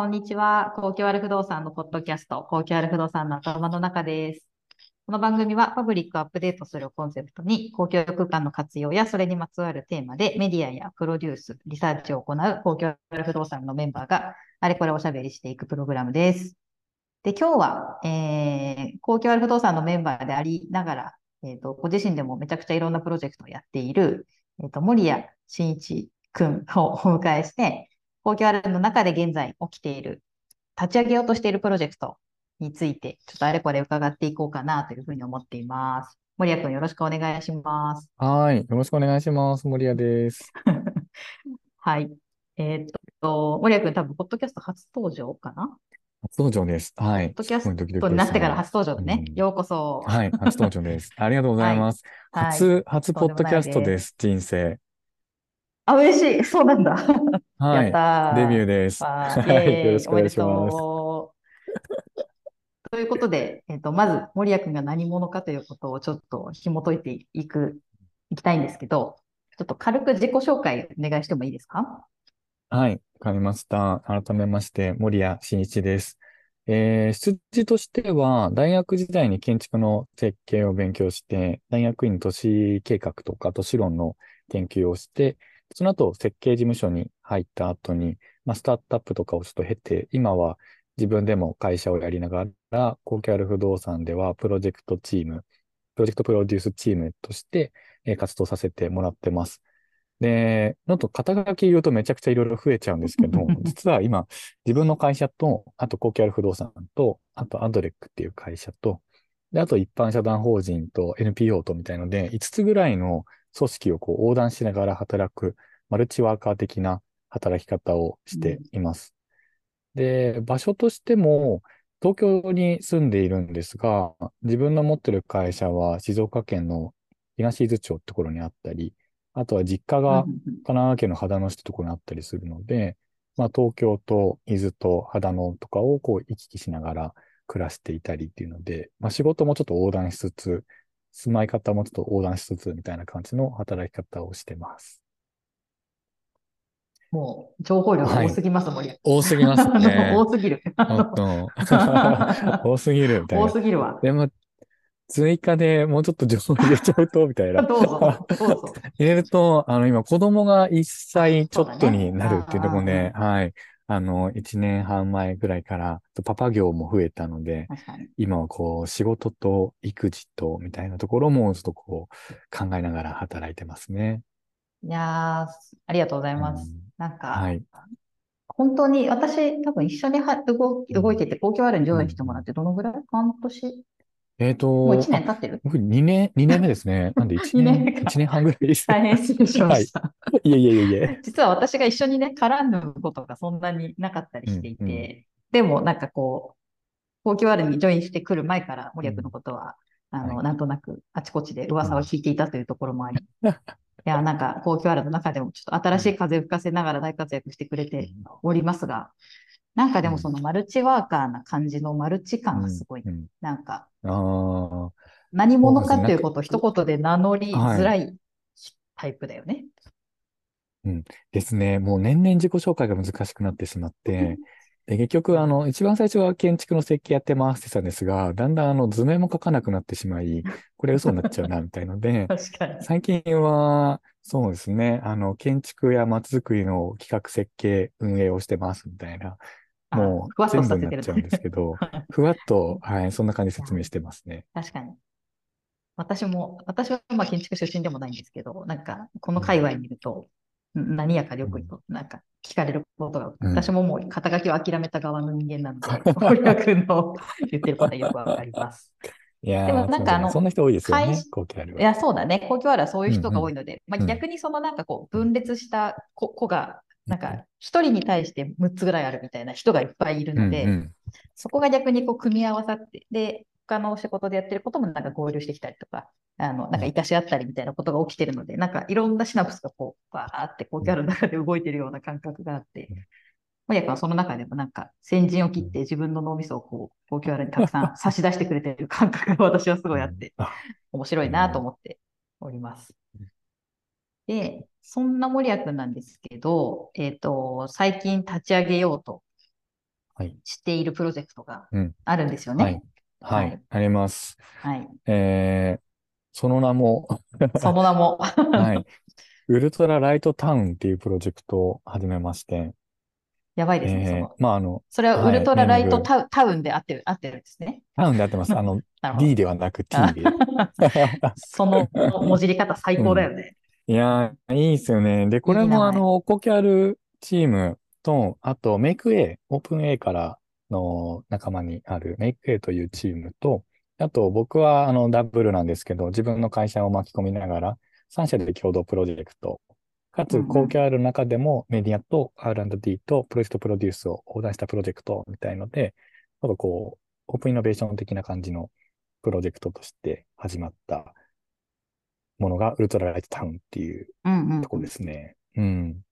こんにちは。高級ある不動産のポッドキャスト、高級ある不動産の頭の中です。この番組はパブリックアップデートするコンセプトに、公共空間の活用やそれにまつわるテーマでメディアやプロデュース、リサーチを行う公共ある不動産のメンバーがあれこれおしゃべりしていくプログラムです。で、今日は、えー、公共ある不動産のメンバーでありながら、えっ、ー、と、ご自身でもめちゃくちゃいろんなプロジェクトをやっている、えっ、ー、と、森谷真一くんをお迎えして、公共あるの中で現在起きている、立ち上げようとしているプロジェクトについて、ちょっとあれこれ伺っていこうかなというふうに思っています。森谷くんよろしくお願いします。はい。よろしくお願いします。森谷です。はい。えー、っと、森谷くん多分、ポッドキャスト初登場かな？初登場です。はい。ポッドキャストになってから初登場だね。うん、ようこそ。はい。初登場です。ありがとうございます。はい、初、初ポッドキャストです。人生。あ、嬉しい。そうなんだ。はい。やったデビューです。はい。よろしくお願いします。ということで、えっ、ー、と、まず、森谷君が何者かということをちょっと紐解いていく、いきたいんですけど、ちょっと軽く自己紹介お願いしてもいいですか？はい、わかりました。改めまして、森谷真一です。えー、出自としては、大学時代に建築の設計を勉強して、大学院都市計画とか都市論の研究をして、その後、設計事務所に入った後に、まあ、スタートアップとかをちょっと経て、今は自分でも会社をやりながら、公共ある不動産ではプロジェクトチーム、プロジェクトプロデュースチームとして、え活動させてもらってます。で、のと肩書き言うとめちゃくちゃいろいろ増えちゃうんですけど、実は今、自分の会社と、あと公共ある不動産と、あとアドレックっていう会社と、で、あと一般社団法人と NPO とみたいので、5つぐらいの組織をこう横断しながら働くマルチワーカー的な働き方をしています。うん、で、場所としても東京に住んでいるんですが、自分の持ってる会社は静岡県の東伊豆町ってところにあったり、あとは実家が神奈川県の秦野市ってところにあったりするので、まあ、東京と伊豆と秦野とかをこう行き来しながら暮らしていたりっていうので、まあ、仕事もちょっと横断しつつ、住まい方もちょっと横断しつつみたいな感じの働き方をしてます。もう、情報量が多すぎます、森、はい、多すぎますね。多すぎる。多すぎるみたいな。多すぎるわ。でも、追加でもうちょっと情報入れちゃうと、みたいな。どうぞ、どうぞ。入れると、あの、今、子供が1歳ちょっとになるっていうところで、ね、はい。あの、1年半前ぐらいから、パパ業も増えたので、今はこう、仕事と育児と、みたいなところも、ちょっとこう、考えながら働いてますね。いやー、ありがとうございます。うん、なんか、はい、本当に私、多分一緒には動動いてて、公共あるに上映してもらって、どのぐらい？半年？えっ、ー、と、もう1年経ってる？僕2年、2年目ですね。なんで1年、2年1年半ぐらいです。大変失礼しました。はい、いえいえいえ。実は私が一緒にね、絡むことがそんなになかったりしていて、うんうん、でもなんかこう、公共あるにジョインしてくる前から森谷君のことは、うん、あの、はい、なんとなくあちこちで噂を聞いていたというところもあり、いや、なんか、公共あるの中でもちょっと新しい風を吹かせながら大活躍してくれておりますが、なんかでもそのマルチワーカーな感じのマルチ感がすごい、なんか、何者かということを一言で名乗りづらいタイプだよね。うん。ですね。もう年々自己紹介が難しくなってしまって、で、結局、あの、一番最初は建築の設計やってますって言ってたんですが、だんだんあの図面も書かなくなってしまい、これ嘘になっちゃうな、みたいので、最近は、そうですね、あの、建築や街づくりの企画設計運営をしてます、みたいな、もう全部になっちゃうんですけど、ふわっと、はい、そんな感じで説明してますね。確かに。私も、私はまあ建築出身でもないんですけど、なんか、この界隈にいると、何やかよくなんか聞かれることが、うん、私ももう肩書きを諦めた側の人間なので、森谷君の 言ってることはよくわかります。いやでもなんかあの、そんな人多いですよね、公共あるいや、そうだね。公共あるはそういう人が多いので、うんうん、まあ、逆にそのなんかこう、分裂した子が、なんか一人に対して6つぐらいあるみたいな人がいっぱいいるので、うんうん、そこが逆にこう組み合わさって、で、他の仕事でやってることもなんか合流してきたりとか、あの、なんか生かし合ったりみたいなことが起きてるので、なんかいろんなシナプスがこう、バーってこうギャルの中で動いてるような感覚があって、もやくんはその中でもなんか先陣を切って自分の脳みそをこう、高級あるにたくさん差し出してくれてる感覚が私はすごいあって、面白いなと思っております。で、そんな森谷くんなんですけど、えっ、ー、と、最近立ち上げようとはい。知っているプロジェクトがうん。あるんですよはい。ね。ははいい。あります。はい。えー、その名も、その名も はい。ウルトラライトタウンっていうプロジェクトを始めまして、やばいですね、そえー、の。まあ、あの、それはウはい、ルトラライトタウタウンで合ってる、合ってるんですね。タウンでやってます。あの。D ではなく T あで。そのもじり方最高だよね。いやー、いいですよね。で、これいい。もあの、コキャルチームと、あと、メイク A、オープン A からの仲間にあるメイク A というチームと、あと、僕はあの、ダブルなんですけど、自分の会社を巻き込みながら、3社で共同プロジェクト、かつ、うんうん。コキャルの中でもメディアと R&D とプロジェクトプロデュースを横断したプロジェクトみたいので、ちょっとこう、オープンイノベーション的な感じのプロジェクトとして始まったものがウルトラライトタウンっていううんうんところでうん。すね。うん。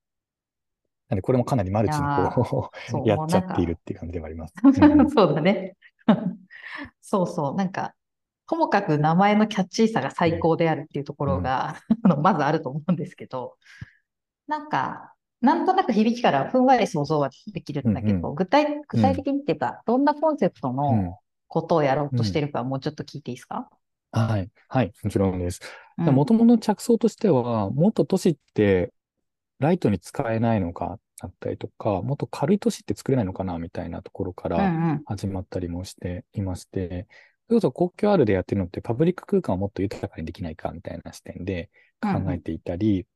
なんで、これもかなりマルいチにこそう、う、やっちゃっているか、っていう感じではあります。うん。そうだね。そうそう、なんか、ともかく名前のキャッチーさがうん。最高であるっていうとこうん。ろが、あのまずあると思うんですけど、なんか、なんとなく響きからふんわり想像はできるうんんうん。だけど、具体、具うん。体的にっていうか、どんなコンセプトうん。のことをやろううん。としてるか、もうちょっと聞いていいですか？はい。はい。もちろんです。うん。もともとの着想としては、もっと都市ってライトに使えないのかだったりとか、もっと軽い都市って作れないのかなみたいなところかうらんうん。始まったりもしていまして、それこそ公共 R でやってるのってパブリック空間をもっと豊かにできないかみたいな視点でうんうん。考えていたり、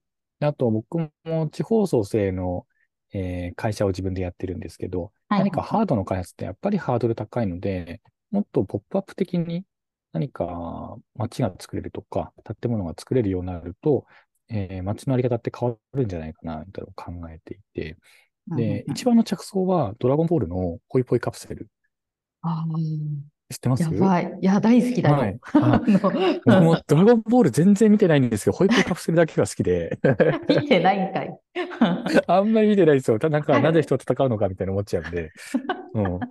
あと僕も地方創生の、えー会社を自分でやってるんですけど、はいはい何かはい。ハードの開発ってやっぱりハードル高いので、もっとポップアップ的に何か街が作れるとか、建物が作れるようになると、えー街のあり方って変わるんじゃないかな、みたいなのを考えていて、で、うん。一番の着想はドラゴンボールのポイポイカプセル。ああ、知ってます？やばい。いや、大好きだよ。はい。僕もの、ドラゴンボール全然見てないんですけど、ホイポイカプセルだけが好きで、見てないんかい。あんまり見てないですよ。たなんか、なぜはい。人と戦うのかみたいな思っちゃうんで、うん。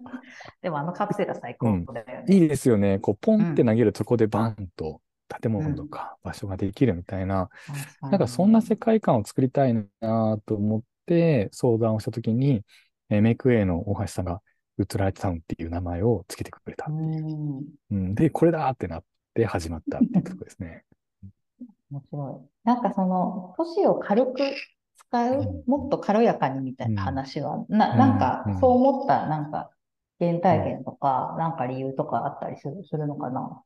でもあのカプセルは最うん。高だよいいね。ですよね。こう、ポうンってん。投げるとこでバンと建う物とん。か場所ができるみたいな、確かなんかそんなに。世界観を作りたいなと思って相談をしたときに、えーメイク A の大橋さんがウルトラライトタウンっていう名前をつけてくれたうっていう。ん。うん、で、これだってなって始まったっていうところですね。面白い。なんかその、都市を軽く使う、うん、もっと軽やかにみたいなうん、話は、な、うん、なんか、うん、そう思った、なんか、原うん。体験とか、なんか理由とかあったりする、するのかな？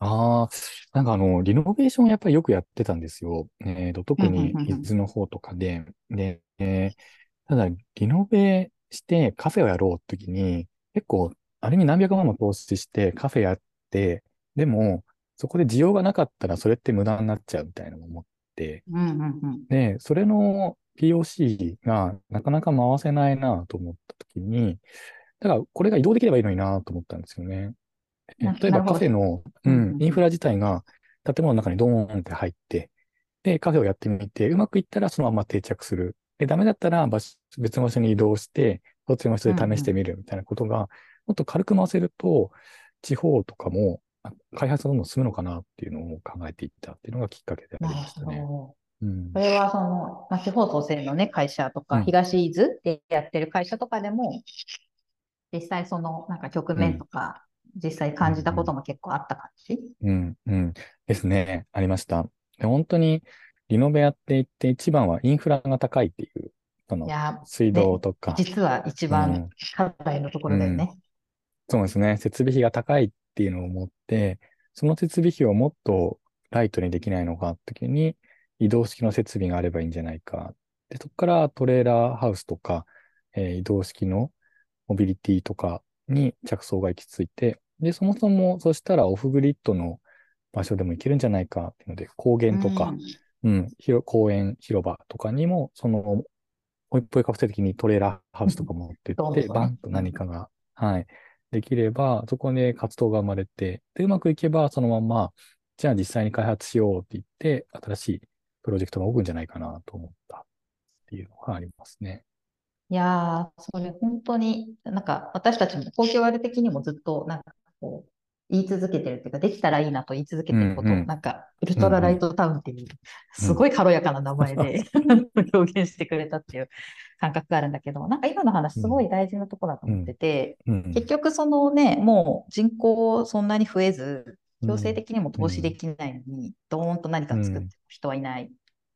ああ、なんかあの、リノベーションやっぱりよくやってたんですよ。えーと、うん、特うん、に伊。豆の方とかで。で、えーただ、リノベしてカフェをやろうときに、結構、ある意味何百万も投資してカフェやって、でも、そこで需要がなかったらそれって無駄になっちゃうみたいなのを思って、うん、うん、うん。で、それの POC がなかなか回せないなと思ったときに、だからこれが移動できればいいのになと思ったんですよね。例えば。カフェの、う、うんインフラ自体が建物の中にドーンって入って、で、カフェをやってみて、うまくいったらそのまま定着する。で、ダメだったら場所、別の場所に移動して、そっちの場所うん、で試してうん。みるみたいなことが、もっと軽く回せると、地方とかもあ開発がどんどん進むのかなっていうのを考えていったっていうのがきっかけでありましたね。うん。これはその、まあ、地方創生のね、会社とか、うん。東伊豆でやってる会社とかでも、実際その、なんか局うん。面とか、実際う感じたこん。とも結構あった感じ？うん。うん。ですね。ありました。で、本当に、リノベやっていって一番はインフラが高いっていう、その、水道ね、とか、実は一う番ん。課題のとこうん。ろだよね。そうですね。設備費が高いっていうのを思って、その設備費をもっとライトにできないのかって時に、移動式の設備があればいいんじゃないか。で、そこからトレーラーハウスとか、えー移動式のモビリティとかに着想が行き着いて、で、そもそも、そしたらオフグリッドの場所でも行けるんじゃないかっていうので、高う原とか、ん。うん、広公園、広場とかにも、その、ホイップイカプセル的にトレーラーハウスとか持ってって。バンとうん。何かが、はい、できれば、そこで活動が生まれて、で、うまくいけば、そのまんま、じゃあ実際に開発しようって言って、新しいプロジェクトが動くんじゃないかなと思ったっていうのがありますね。いやー、それ本当に、なんか私たちも公共ある的にもずっと、なんかこう、言い続けてるっていうか、できたらいいなと言い続けうてること、んうん。なんか、ウルうんうん。トラライトタウンっていう、うん。すごい軽やかな名前で表現してくれたっていう感覚があるんだけど、なんか今の話すごい大事なとこだと思ってて、うん。結局そのね、もう人口そんなに増えず、強制的にも投資できないのに、ドーンと何か作ってる人はいない。っ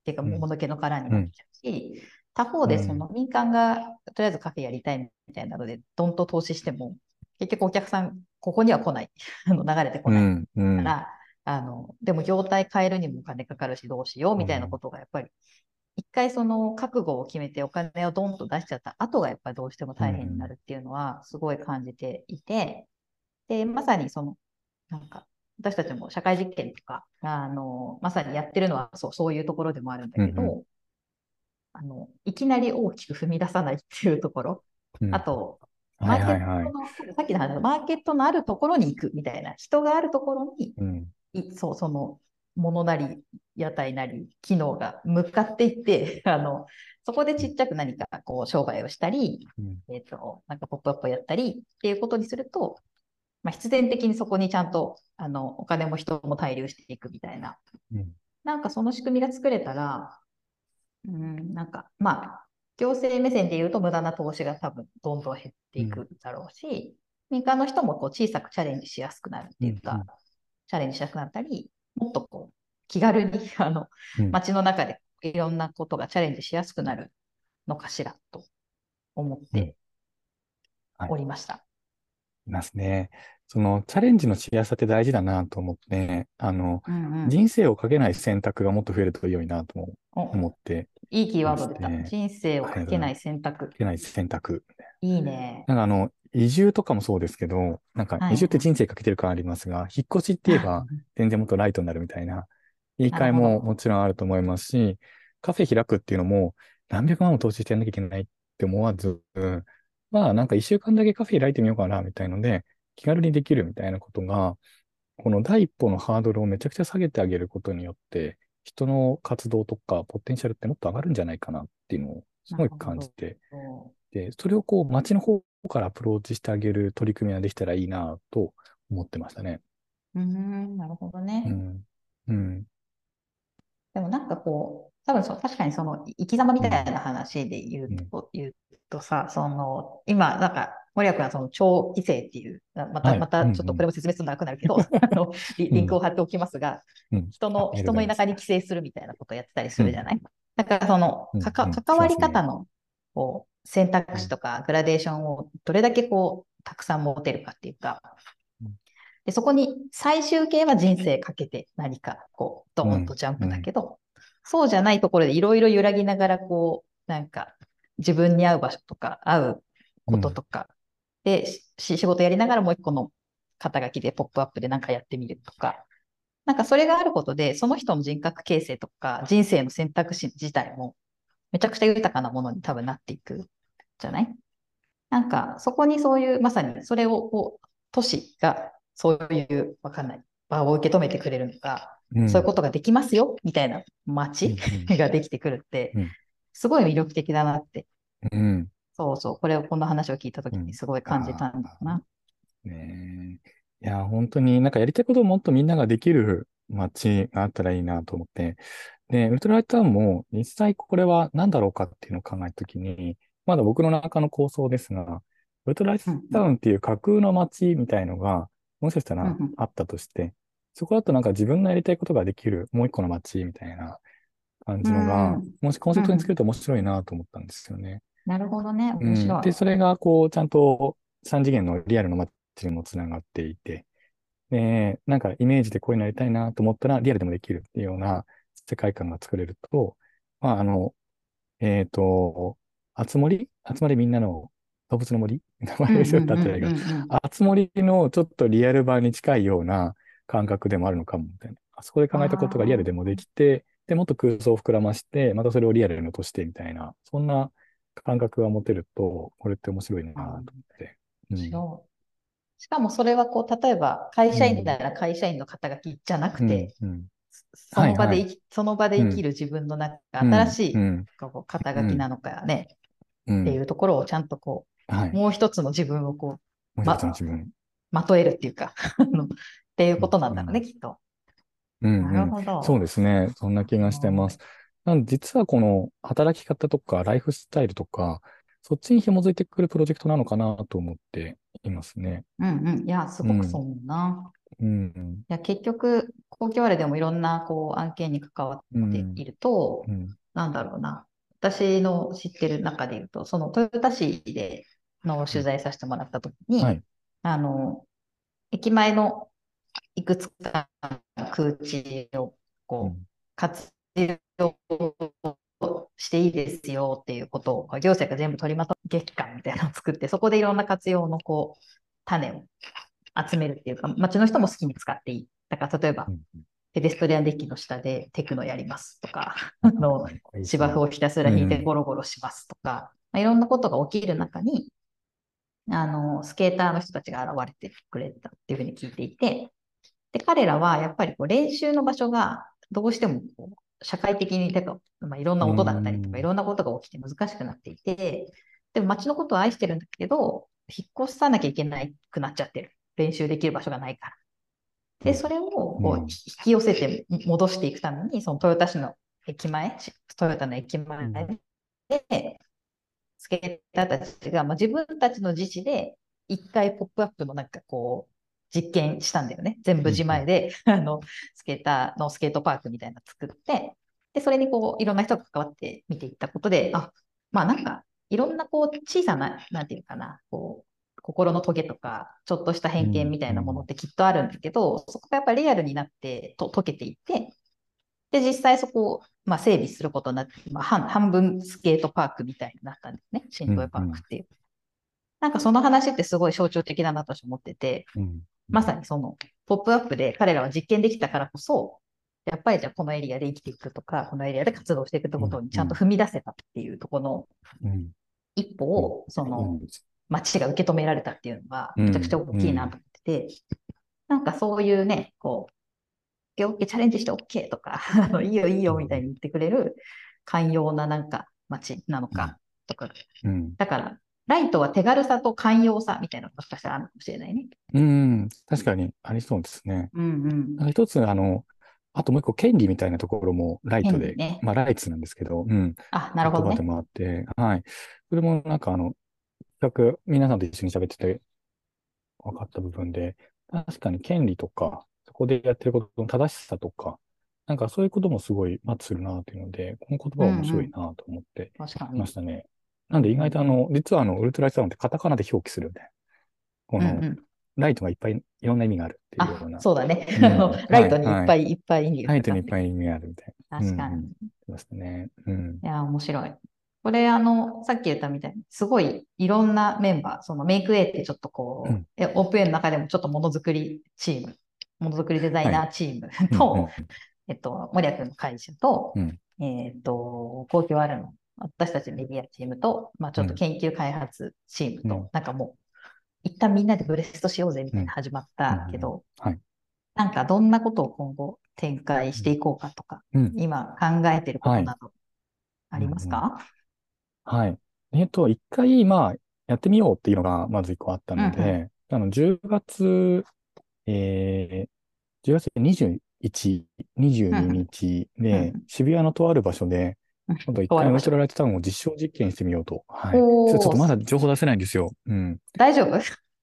ていうか、うんものけの殻になっちゃうし、他方でその民間がとりあえずカフェやりたいみたいなので、ドンと投資しても、結局お客さん、ここには来ない。あの流れてこない。うん。うんか。ら、あの、でも業態変えるにもお金かかるしどうしようみたいなことがやっぱり、一回その覚悟を決めてお金をドンと出しちゃった後がやっぱりどうしても大変になるっていうのはすごい感じていて、で、まさにその、なんか、私たちも社会実験とか、あの、まさにやってるのはそう、そういうところでもあるんだけど、うんあの、いきなり大きく踏み出さないっていうところ、うんあと、マはいーケッはいはい。トの、さっきの話のマーケットのあるところに行くみたいな、人があるところに、うん。いそう、その、ものなり、屋台なり、機能が向かっていって、あの、そこでちっちゃく何かこう商売をしたり、うんえっ、と、なんかポップアップをやったりっていうことにすると、まあ、必然的にそこにちゃんと、あの、お金も人も滞留していくみたいな。うんなんかその仕組みが作れたら、うん、なんか、まあ、行政目線で言うと無駄な投資が多分どんどん減っていくだろうし、民間の人もこう小さくチャレンジしやすくなるっていうか、うんうん。チャレンジしやすくなったり、もっとこう、気軽に、あの、うん。街の中でいろんなことがチャレンジしやすくなるのかしらと思ってはい。おりました。いますね。そのチャレンジのしやすさって大事だなと思って、あの、うんうん人生をかけない選択がもっと増えると良いなと思って、いいキーワードです人生をかけない選択。けない選択。いいね。なんかあの、移住とかもそうですけど、なんかはい移住って人生かけてる感ありますが、引っ越しって言えば全然もっとライトになるみたいな言い換えももちろんあると思いますし、カフェ開くっていうのも何百万も投資してやんなきゃいけないって思わず、まあなんか一週間だけカフェ開いてみようかなみたいので、気軽にできるみたいなことが、この第一歩のハードルをめちゃくちゃ下げてあげることによって、人の活動とかポテンシャルってもっと上がるんじゃないかなっていうのをすごい感じて、そで、それをこう街の方からアプローチしてあげる取り組みができたらいいなと思ってましたね。うん、なるほどね。うん。うん。でもなんかこう、多分そう、確かにその生き様みたいな話で言うと、言うとさ、その、今、なんか、森谷君はその長期生っていう、あまた、はい。またうんうん。ちょっとこれも説明するの長くなるけど、あのリリンクを貼っておきますが、うん。人の、人の田舎に帰省するみたいなことをやってたりするじゃない、だからその、うん。かかうん。関わり方の、こう、選択肢とかグラデーションをどれだけこう、たくさん持てるかっていうか。うん、で、そこに最終形は人生かけて何か、こう、ドーンとジャンプだけど、そうじゃないところでいろいろ揺らぎながら、こう、なんか、自分に合う場所とか、合うこととか、で、し仕事やりながらもう一個の肩書きでポップアップでなんかやってみるとか、なんかそれがあることで、その人の人格形成とか、人生の選択肢自体も、めちゃくちゃ豊かなものに多分なっていく。じゃない？なんか、そこにそういう、まさにそれを、こう、都市がそういう、わかんない、場を受け止めてくれるのか、うん。そういうことができますよ、みたいな街うんができてくるってうん、すごい魅力的だなって、そうそう、これを、この話を聞いたときにすごい感じたんだな。ねえ。いや、本当になんかやりたいことをもっとみんなができる街があったらいいなと思って。で、ウルトラライトタウンも実際これは何だろうかっていうのを考えたときに、まだ僕の中の構想ですが、ウルトラライトタウンっていう架空の街みたいのが、もしかしたらうんうんあったとして、そこだとなんか自分のやりたいことができるもう一個の街みたいな感じのがうん、もしコンセプトに作ると面白いなと思ったんですよね。なるほどね、うん。面白い。で、それがこう、ちゃんと3次元のリアルの街にもつながっていて、で、なんかイメージでこういうのやりたいなと思ったらリアルでもできるっていうような世界観が作れると、まあ、あの、えっと、あつ森？あつ森みんなの動物の森？名前でしょだったらいいがうんうんうんうんあつ森のちょっとリアル版に近いような感覚でもあるのかもみたいな。あそこで考えたことがリアルでもできて、で、もっと空想を膨らまして、またそれをリアルに落としてみたいな、そんな感覚が持てると、これって面白いなと思って。しかもそれはこう、例えば会社員なら会社員の肩書きじゃなくて、その場はいはいで生き、その場で生きる自分の中、うん新しい肩書きなのかね、うんっていうところをちゃんとこはい。う、もう一つの自分をこう、もう一つの自分。まとえるっていうか、っていうことなんだろうね、うんきっと。うんうんなるほど。そうですね。そんな気がしてます。なんで実はこの働き方とかライフスタイルとか、そっちに紐づいてくるプロジェクトなのかなと思っていますね。うんうん。いや、すごくそう思うな。うん。いや、結局、公共あれでもいろんなこう案件に関わっていると、うん。なんだろうな。私の知ってる中で言うと、その豊田市での取材させてもらったときに、はい。あの、駅前のいくつかの空地をこう活用していいですよっていうことを行政が全部取りまとめ月間みたいなのを作って、そこでいろんな活用のこう種を集めるっていうか、街の人も好きに使っていい。だから例えばう、んペデストリアンデッキの下でテクノやりますとか、あの芝生をひたすら引いてゴロゴロしますとか、まあいろんなことが起きる中に、あの、スケーターの人たちが現れてくれたっていうふうに聞いていて、で、彼らはやっぱりこう練習の場所がどうしてもこう社会的に、てか、まあ、いろんな音だったりとか、うんいろんなことが起きて難しくなっていて、でも街のことを愛してるんだけど、引っ越さなきゃいけないくなっちゃってる。練習できる場所がないから。で、それをこう引き寄せて戻していくために、その豊田市の駅前、し豊田の駅前で、スケーターたちが、まあ、自分たちの自治で一回ポップアップのなんかこう、実験したんだよね。全部自前で、あの、スケーターのスケートパークみたいなの作って、で、それにこう、いろんな人が関わって見ていったことで、あ、まあなんか、いろんなこう、小さな、なんていうかな、こう、心のトゲとか、ちょっとした偏見みたいなものってきっとあるんだけど、そこがやっぱりリアルになってと溶けていって、で、実際そこを、まあ、整備することになって、まあ、半半分スケートパークみたいになったんですね。新東パークっていう。なんかその話ってすごい象徴的だなと私思ってて、うんまさにその、ポップアップで彼らは実験できたからこそ、やっぱりじゃあこのエリアで生きていくとか、このエリアで活動していくってことにちゃんと踏み出せたっていうところのうん。一歩を、その、街が受け止められたっていうのが、めちゃくちゃ大きいなと思ってて、なんかそういうね、こう、オッケーチャレンジして OK とか、いいよいいよみたいに言ってくれる寛容ななんか街なのかとか、うん。だから、ライトは手軽さと寛容さみたいなのがもしかしたらあるかもしれないね。うん。確かにありそうですね。うんうんなんか一つ、あの、あともう一個、権利みたいなところもライトで、ねまあライツなんですけど、うん。あ、なるほどね。言葉でもあって、はい。それもなんかあの、企画、皆さんと一緒に喋ってて分かった部分で、確かに権利とか、そこでやってることの正しさとか、なんかそういうこともすごいマッチするなというので、この言葉は面白いなと思ってま。したね。なんで意外とあの、実はあの、ウルトラサウンってカタカナで表記するみたいな。この、うんうん、ライトがいっぱいいろんな意味があるっていうようなあ、。そうだね。ライトにいっぱはいいいっぱい意味がライトにいっい。ぱい意味があるみたいな。確かに。ね。うん。いや、面白い。これ、あの、さっき言ったみたいに、すごいいろんなメンバー、そのメイク A ってちょっとこう、うオープン A の中でもちょっとものづくりチーム、ものづくりデザイナーチームと、えっと、森谷君の会社と、うんえっと、公共あるの、私たちのメディアチームと、まあちょっと研究開発チームと、うん。なんかもう、一旦みんなでブレストしようぜみたいな始まったけど、はい。なんかどんなことを今後展開していこうかとか、うん。今考えてることなどありますか、はい。えっと、一回、まあ、やってみようっていうのが、まず一個あったのうんで、あの、10月、えー、10月21、22日で、うん渋谷のとある場所で、うん今度一回ウルトラライトタウンを実証実験してみようと。はい。ちょっとまだ情報出せないんですよ。うん。大丈夫？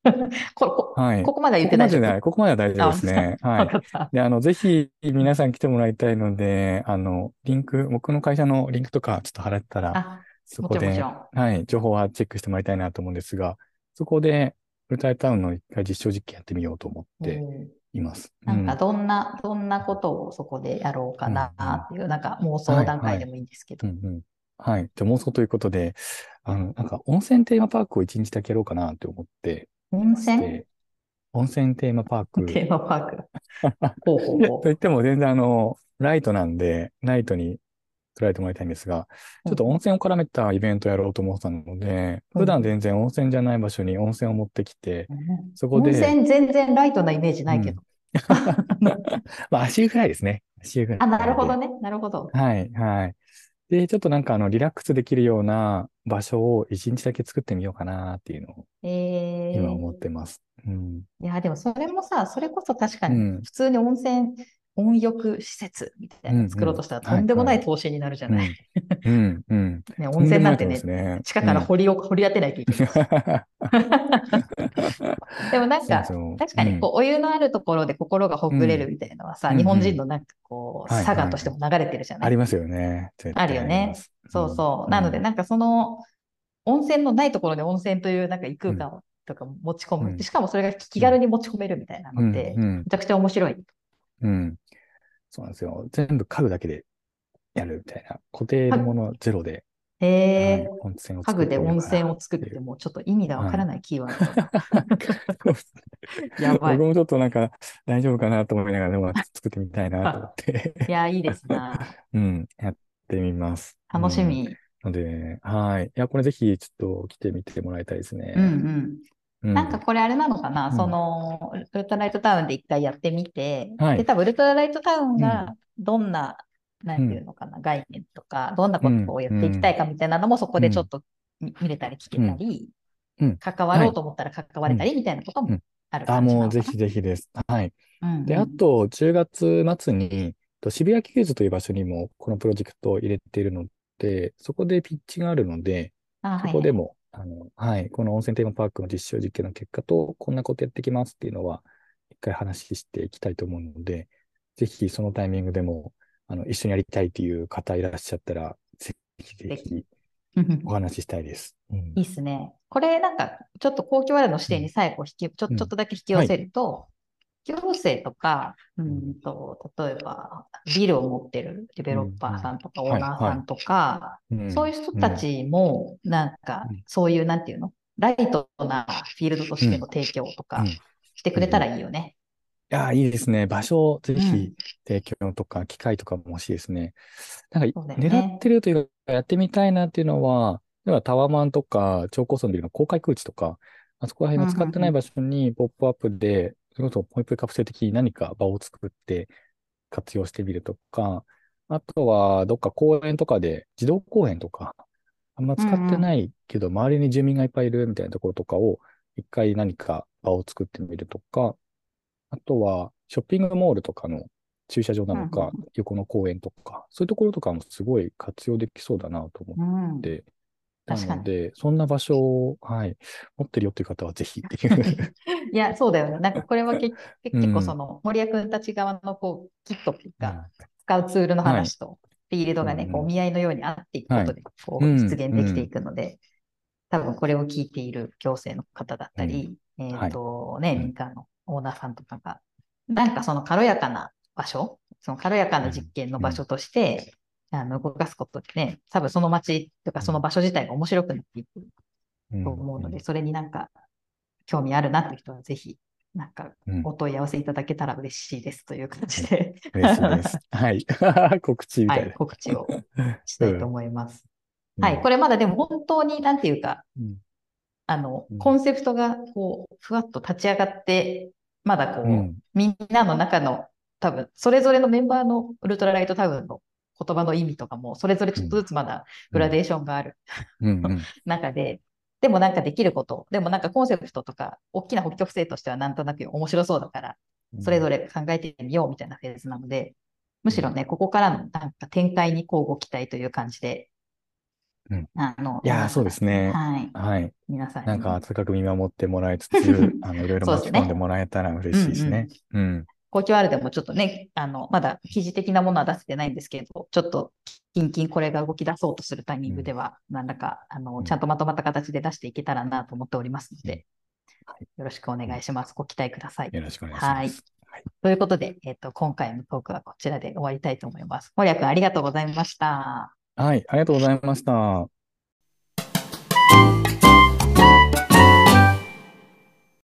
ここはい。ここまでは言こって大丈夫？こ。ここまでは大丈夫ですね。はわい。で、あの、ぜひ皆さん来てもらいたいので、あの、リンク、僕の会社のリンクとかちょっと払ったら、あ、そこで。はい、情報はチェックしてもらいたいなと思うんですが、そこで、ウルトラタウンの一回実証実験やってみようと思ってうんいます。なんかうどんな、どんなことをそこでやろうかなっていう、なんか妄想段階でもいいんですけど。んうん。はい。じゃあ妄想ということで、あの、なんか温泉テーマパークを一日だけやろうかなって思って温泉？て、温泉テーマパーク。テーマパーク。ほうほうほと言っても全然あの、ライトなんで、ライトに捉えてもらいたいんですが、ちょっと温泉を絡めたイベントをやろうと思ってたので、うん普段全然温泉じゃない場所に温泉を持ってきて、う。そこで温泉全然ライトなイメージないけど。まあ足湯ぐらいですね。足湯ぐらい。あ、なるほどね。なるほど。はい、はい。で、ちょっとなんかあの、リラックスできるような場所を一日だけ作ってみようかなっていうのをえー、今思ってます。うん。いや、でもそれもさ、それこそ確かにうん普通に温泉温浴施設みたいなの作ろうとしたら、うんうんとんでもない投資になるじゃない。うん、うん。ね、温泉なんてねね地下から掘りを、掘り当てないといけない。でもなんか、確かにこう、お湯のあるところで心がほぐれるみたいなのはさ、うん日本人のなんかこう、はいはい差がとしても流れてるじゃない？ありますよね。あるよね。そうそう。んなので、なんかその、温泉のないところで温泉というなんか異空間とか持ち込む。うんでしかもそれが気軽に持ち込めるみたいなのって、うんうんめちゃくちゃ面白い。うん。そうなんですよ。全部家具だけでやるみたいな。固定のものゼロで、へえ家具で温泉をみ作るってもうちょっと意味がわからないキーワードだ。たいなやばい僕。もちょっとなんか大丈夫かなと思いながら、でも作ってみたいなと思って、いや、いいですな。うん、やってみます。楽しみ。うん。ので、はい。いや、これぜひちょっと来てみてもらいたいですね。うんうん。うん。なんかこれあれなのかな、うん。その、ウルトラライトタウンで一回やってみて、はい。で、多分ウルトラライトタウンがどんな、なんていうのかな、概念とか、どんなことをやっていきたいかみたいなのもそこでちょっと見見れたり聞けたり、うん。うん。関わろうと思ったら関われたりみたいなこともあるあ、感じなのかな？もうぜひぜひです。はい。うんうん。で、あと、10月末に、と渋谷 QWS という場所にもこのプロジェクトを入れているので、そこでピッチがあるので、そこでも、あの、はい、この温泉テーマパークの実証実験の結果と、こんなことやってきますっていうのは、一回話していきたいと思うので、ぜひそのタイミングでも、あの、一緒にやりたいという方いらっしゃったら、ぜひぜぜひうんお話ししたいです。うんいいっすね。これなんか、ちょっと公共あるの視点に最後引き、ちょうんちょっとだけ引き寄せると、行政とか、うん。と、例えば、ビルを持ってるデベロッパーさんとか、うんオーナーさんとか、うん。そういう人たちも、なんかうん、そういう、なんていうの？ライトなフィールドとしての提供とかうん。してくれたらいいよね。いやー、いいですね。場所をぜうん。ひ提供とか、機会とかも欲しいですね。なんか、そうだよね。狙ってるというか、やってみたいなっていうのは、例えばタワマンとか、超高層ビルの公開空地とか、あそこら辺の使ってない場所にポップアップで、それこそポイプカプセル的に何か場を作って活用してみるとか、あとはどっか公園とかで、児童公園とか、あんま使ってないけど、周りに住民がいっぱいいるみたいなところとかを、一回何か場を作ってみるとか、あとは、ショッピングモールとかの駐車場なのうんか、横の公園とか、そういうところとかもすごい活用できそうだなと思うん。っ。て、な確かに。ので、そんな場所を、はい、持ってるよっていう方はぜひ。っていう。いや、そうだよね。なんかこれは 結構その、森谷君たち側のこう、キットってい。うか、使うツールの話と、フィールドがね、うんこう、お見合いのように合っていくことで、こう、うん実現できていくので、多分これを聞いている行政の方だったり、えっと、ね、うん。民間のオーナーさんとかが、なんかその軽やかな場所、その軽やかな実験の場所として、あの、動かすことでね、多分その街とかその場所自体が面白くなっていくと思うので、それになんか興味あるなっていう人はぜひ、なんかうん。お問い合わせいただけたら嬉しいですという感じで、嬉しいです。はい。告知みはい、たいな。告知をしたいと思います。うん。はい、これまだでも本当になんていうか、うん。あのうん、コンセプトがこう、ふわっと立ち上がって、まだこう、うん。みんなの中の多分、それぞれのメンバーのウルトラライトタウンの言葉の意味とかも、それぞれちょっとずつまだグラデーションがあるうん。うん 中で、でもなんかできること、でもなんかコンセプトとか、大きな北極星としてはなんとなく面白そうだから、それぞれ考えてみようみたいなフェーズなので、むしろね、ここからのなんか展開にこうご期待という感じで、うん。あの、いやーそうですね。はい。はい。皆さんに。なんか温かく見守ってもらいつつ、あの、いろいろ巻き込んでもらえたら嬉しいですね。うん。公共あるでもちょっとね、あの、まだ記事的なものは出せてないんですけど、ちょっと、キンキンこれが動き出そうとするタイミングでは、何らか、あの、うんちゃんとまとまった形で出していけたらなと思っておりますので、うんはいよろしくお願いします。ご期待ください。よろしくお願いします。はい。ということで、えっ、と、今回のトークはこちらで終わりたいと思います。森谷君、ありがとうございました。はい。ありがとうございました。